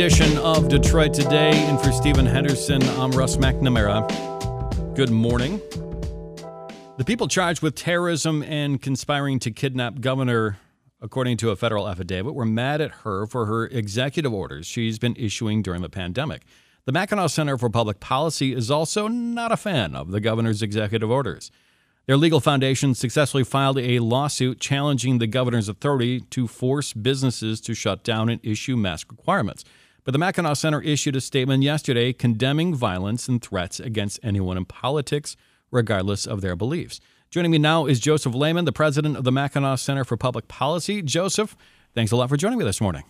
edition of Detroit Today. And for Stephen Henderson, I'm Russ McNamara. Good morning. The people charged with terrorism and conspiring to kidnap Governor, according to a federal affidavit, were mad at her for her executive orders she's been issuing during the pandemic. The Mackinac Center for Public Policy is also not a fan of the governor's executive orders. Their legal foundation successfully filed a lawsuit challenging the governor's authority to force businesses to shut down and issue mask requirements. But the Mackinac Center issued a statement yesterday condemning violence and threats against anyone in politics, regardless of their beliefs. Joining me now is Joseph Lehman, the president of the Mackinac Center for Public Policy. Joseph, thanks a lot for joining me this morning.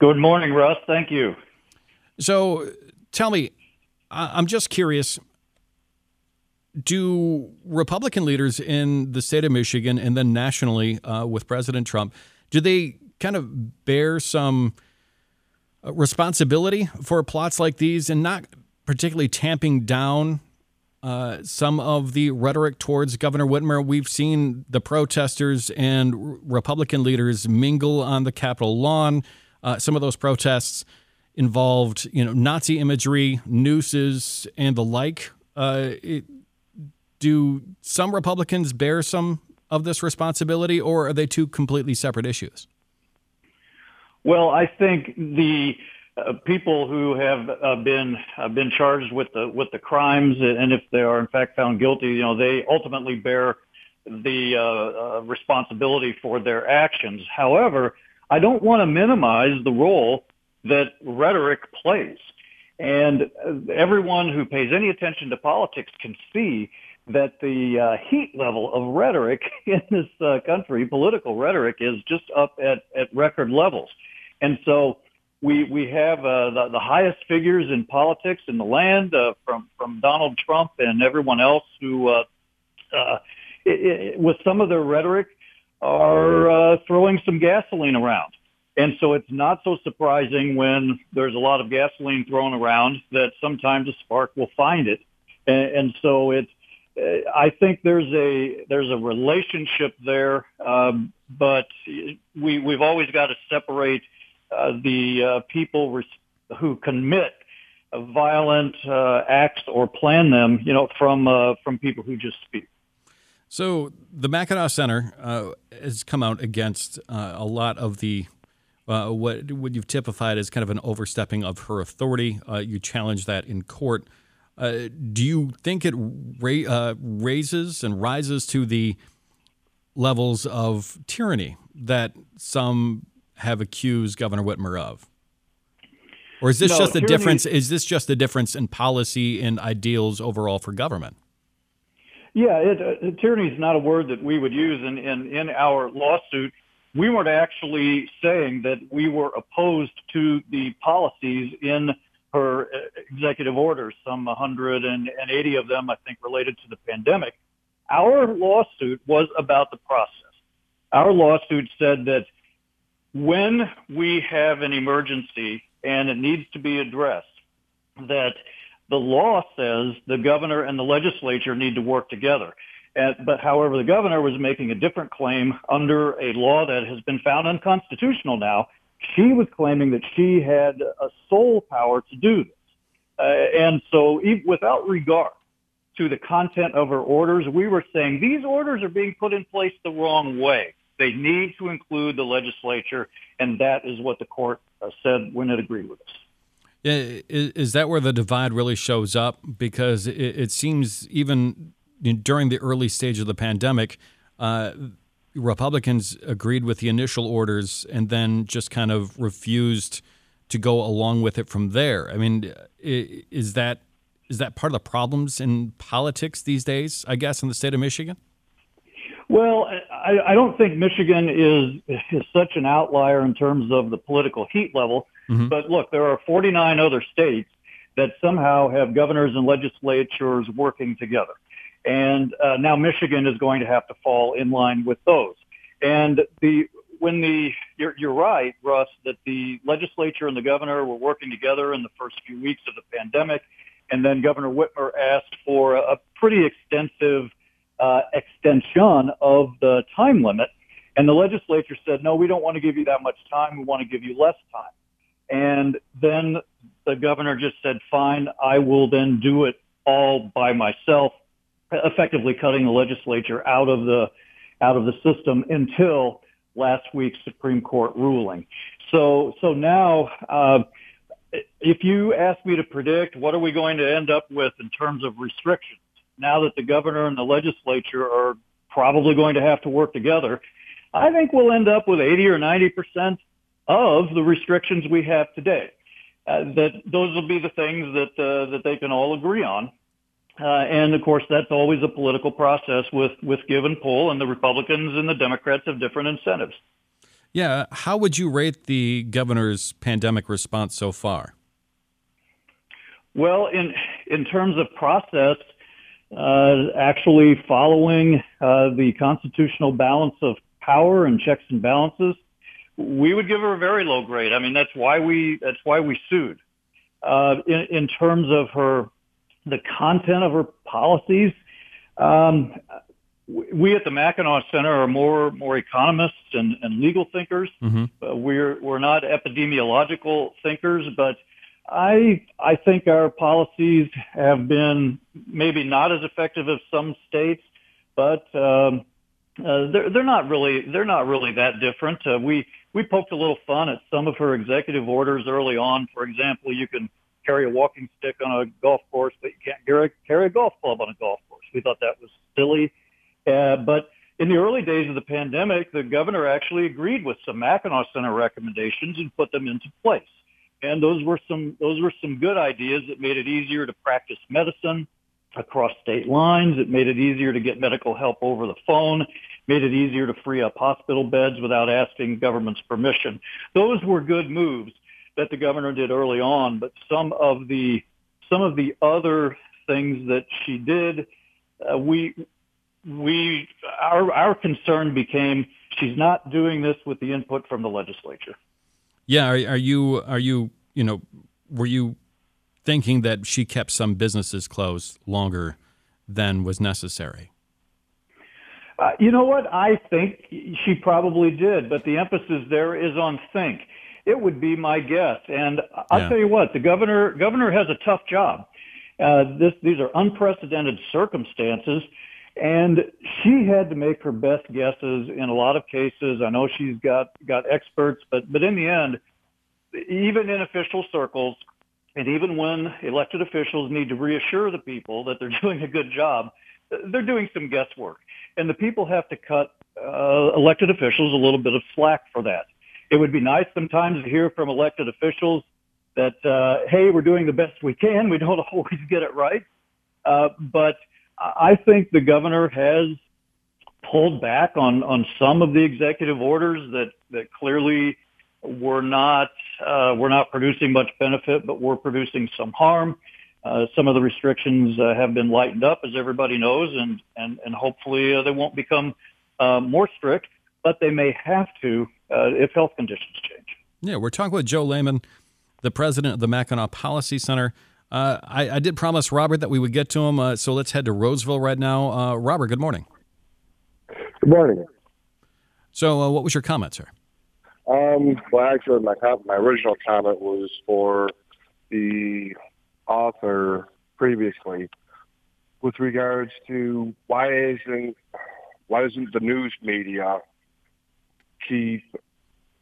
Good morning, Russ. Thank you. So tell me, I'm just curious do Republican leaders in the state of Michigan and then nationally uh, with President Trump, do they kind of bear some responsibility for plots like these and not particularly tamping down uh, some of the rhetoric towards Governor Whitmer? We've seen the protesters and Republican leaders mingle on the Capitol lawn. Uh, some of those protests involved, you know, Nazi imagery, nooses, and the like. Uh, it, do some Republicans bear some of this responsibility, or are they two completely separate issues? Well, I think the uh, people who have uh, been uh, been charged with the with the crimes, and if they are in fact found guilty, you know, they ultimately bear the uh, uh, responsibility for their actions. However, I don't want to minimize the role that rhetoric plays. And uh, everyone who pays any attention to politics can see that the uh, heat level of rhetoric in this uh, country, political rhetoric, is just up at, at record levels. And so we we have uh, the, the highest figures in politics in the land uh, from from Donald Trump and everyone else who, uh, uh, it, it, with some of their rhetoric, are uh, throwing some gasoline around. And so it's not so surprising when there's a lot of gasoline thrown around that sometimes a spark will find it. And, and so it's I think there's a there's a relationship there, um, but we we've always got to separate uh, the uh, people res- who commit violent uh, acts or plan them, you know, from uh, from people who just speak. So the Mackinac Center uh, has come out against uh, a lot of the what what you've typified as kind of an overstepping of her authority. you challenge that in court. Uh, do you think it ra- uh, raises and rises to the levels of tyranny that some have accused Governor Whitmer of? Or is this no, just a difference? Is this just a difference in policy and ideals overall for government? Yeah, it, uh, tyranny is not a word that we would use in, in, in our lawsuit. We weren't actually saying that we were opposed to the policies in her uh, executive orders, some 180 of them, I think, related to the pandemic. Our lawsuit was about the process. Our lawsuit said that when we have an emergency and it needs to be addressed, that the law says the governor and the legislature need to work together. And, but however, the governor was making a different claim under a law that has been found unconstitutional now she was claiming that she had a sole power to do this. Uh, and so even without regard to the content of her orders, we were saying these orders are being put in place the wrong way. They need to include the legislature, and that is what the court uh, said when it agreed with us. Yeah, is that where the divide really shows up? Because it, it seems even during the early stage of the pandemic, uh, Republicans agreed with the initial orders and then just kind of refused to go along with it from there. I mean, is that is that part of the problems in politics these days? I guess in the state of Michigan. Well, I, I don't think Michigan is is such an outlier in terms of the political heat level. Mm-hmm. But look, there are 49 other states that somehow have governors and legislatures working together. And uh, now Michigan is going to have to fall in line with those. And the when the you're, you're right, Russ, that the legislature and the governor were working together in the first few weeks of the pandemic, and then Governor Whitmer asked for a, pretty extensive uh, extension of the time limit, and the legislature said, no, we don't want to give you that much time. We want to give you less time. And then the governor just said, fine, I will then do it all by myself, effectively cutting the legislature out of the, out of the system until last week's Supreme Court ruling. So, so now, uh, if you ask me to predict what are we going to end up with in terms of restrictions, now that the governor and the legislature are probably going to have to work together, I think we'll end up with 80 or 90 percent of the restrictions we have today. Uh, that those will be the things that uh, that they can all agree on. Uh, and of course, that's always a political process with with give and pull, and the Republicans and the Democrats have different incentives. Yeah, how would you rate the governor's pandemic response so far? Well, in in terms of process, uh, actually following uh, the constitutional balance of power and checks and balances, we would give her a very low grade. I mean, that's why we that's why we sued. Uh, in, in terms of her, the content of her policies, um, we at the Mackinac Center are more more economists and, and legal thinkers. Mm-hmm. Uh, we're we're not epidemiological thinkers, but I I think our policies have been maybe not as effective as some states, but um, uh, they're they're not really they're not really that different. Uh, we we poked a little fun at some of her executive orders early on. For example, you can carry a walking stick on a golf course, but you can't carry, carry a golf club on a golf course. We thought that was silly. Uh, but in the early days of the pandemic, the governor actually agreed with some Mackinac Center recommendations and put them into place. And those were some those were some good ideas that made it easier to practice medicine across state lines. It made it easier to get medical help over the phone made it easier to free up hospital beds without asking government's permission. Those were good moves that the governor did early on, but some of the some of the other things that she did, uh, we we our our concern became she's not doing this with the input from the legislature. Yeah, are, are you are you you know were you thinking that she kept some businesses closed longer than was necessary? Uh, you know what? I think she probably did, but the emphasis there is on think. It would be my guess, and I'll yeah. tell you what: the governor governor has a tough job. Uh, this these are unprecedented circumstances, and she had to make her best guesses in a lot of cases. I know she's got got experts, but but in the end, even in official circles, and even when elected officials need to reassure the people that they're doing a good job, they're doing some guesswork and the people have to cut uh, elected officials a little bit of slack for that. It would be nice sometimes to hear from elected officials that, uh, hey, we're doing the best we can. We don't always get it right. Uh, but I think the governor has pulled back on, on some of the executive orders that, that clearly were not, uh, were not producing much benefit, but were producing some harm. Uh, some of the restrictions uh, have been lightened up, as everybody knows, and and and hopefully uh, they won't become uh, more strict, but they may have to uh, if health conditions change. Yeah, we're talking with Joe Lehman, the president of the Mackinac Policy Center. I, I, did promise Robert that we would get to him, so let's head to Roseville right now. Robert, good morning. Good morning. So, what was your comment, sir? Um, well, actually, my my original comment was for the author previously with regards to why isn't why doesn't the news media keep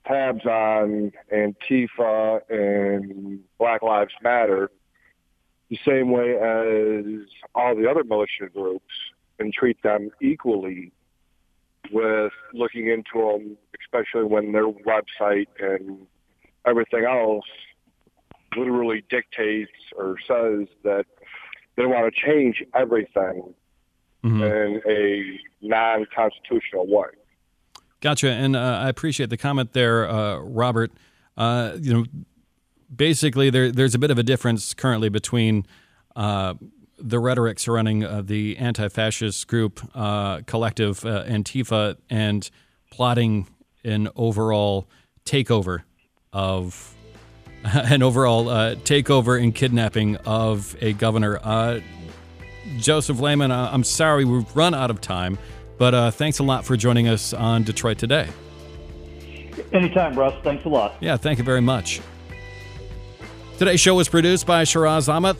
tabs on Antifa and Black Lives Matter the same way as all the other militia groups and treat them equally with looking into them, especially when their website and everything else literally dictates or says that they want to change everything mm-hmm. in a non-constitutional way. Gotcha, and uh, I appreciate the comment there, uh, Robert. Uh, you know, basically, there, there's a bit of a difference currently between uh, the rhetoric surrounding uh, the anti-fascist group uh, collective Antifa and plotting an overall takeover of an overall takeover and kidnapping of a governor. Joseph Lehman, I'm sorry we've run out of time, but uh, thanks a lot for joining us on Detroit Today. Anytime, Russ. Thanks a lot. Yeah, thank you very much. Today's show was produced by Shiraz Ahmed,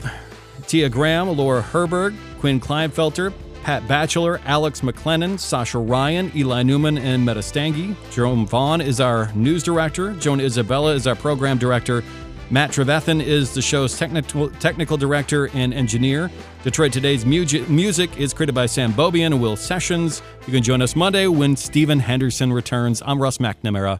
Tia Graham, Laura Herberg, Quinn Klinefelter, Pat Batcheller, Alex McLennan, Sascha Raiyn, Eli Newman, and Meta Stange. Jerome Vaughn is our news director. Joan Isabella is our program director. Matt Trevethan is the show's technical, technical director and engineer. Detroit Today's music, music is created by Sam Beaubien and Will Sessions. You can join us Monday when Stephen Henderson returns. I'm Russ McNamara.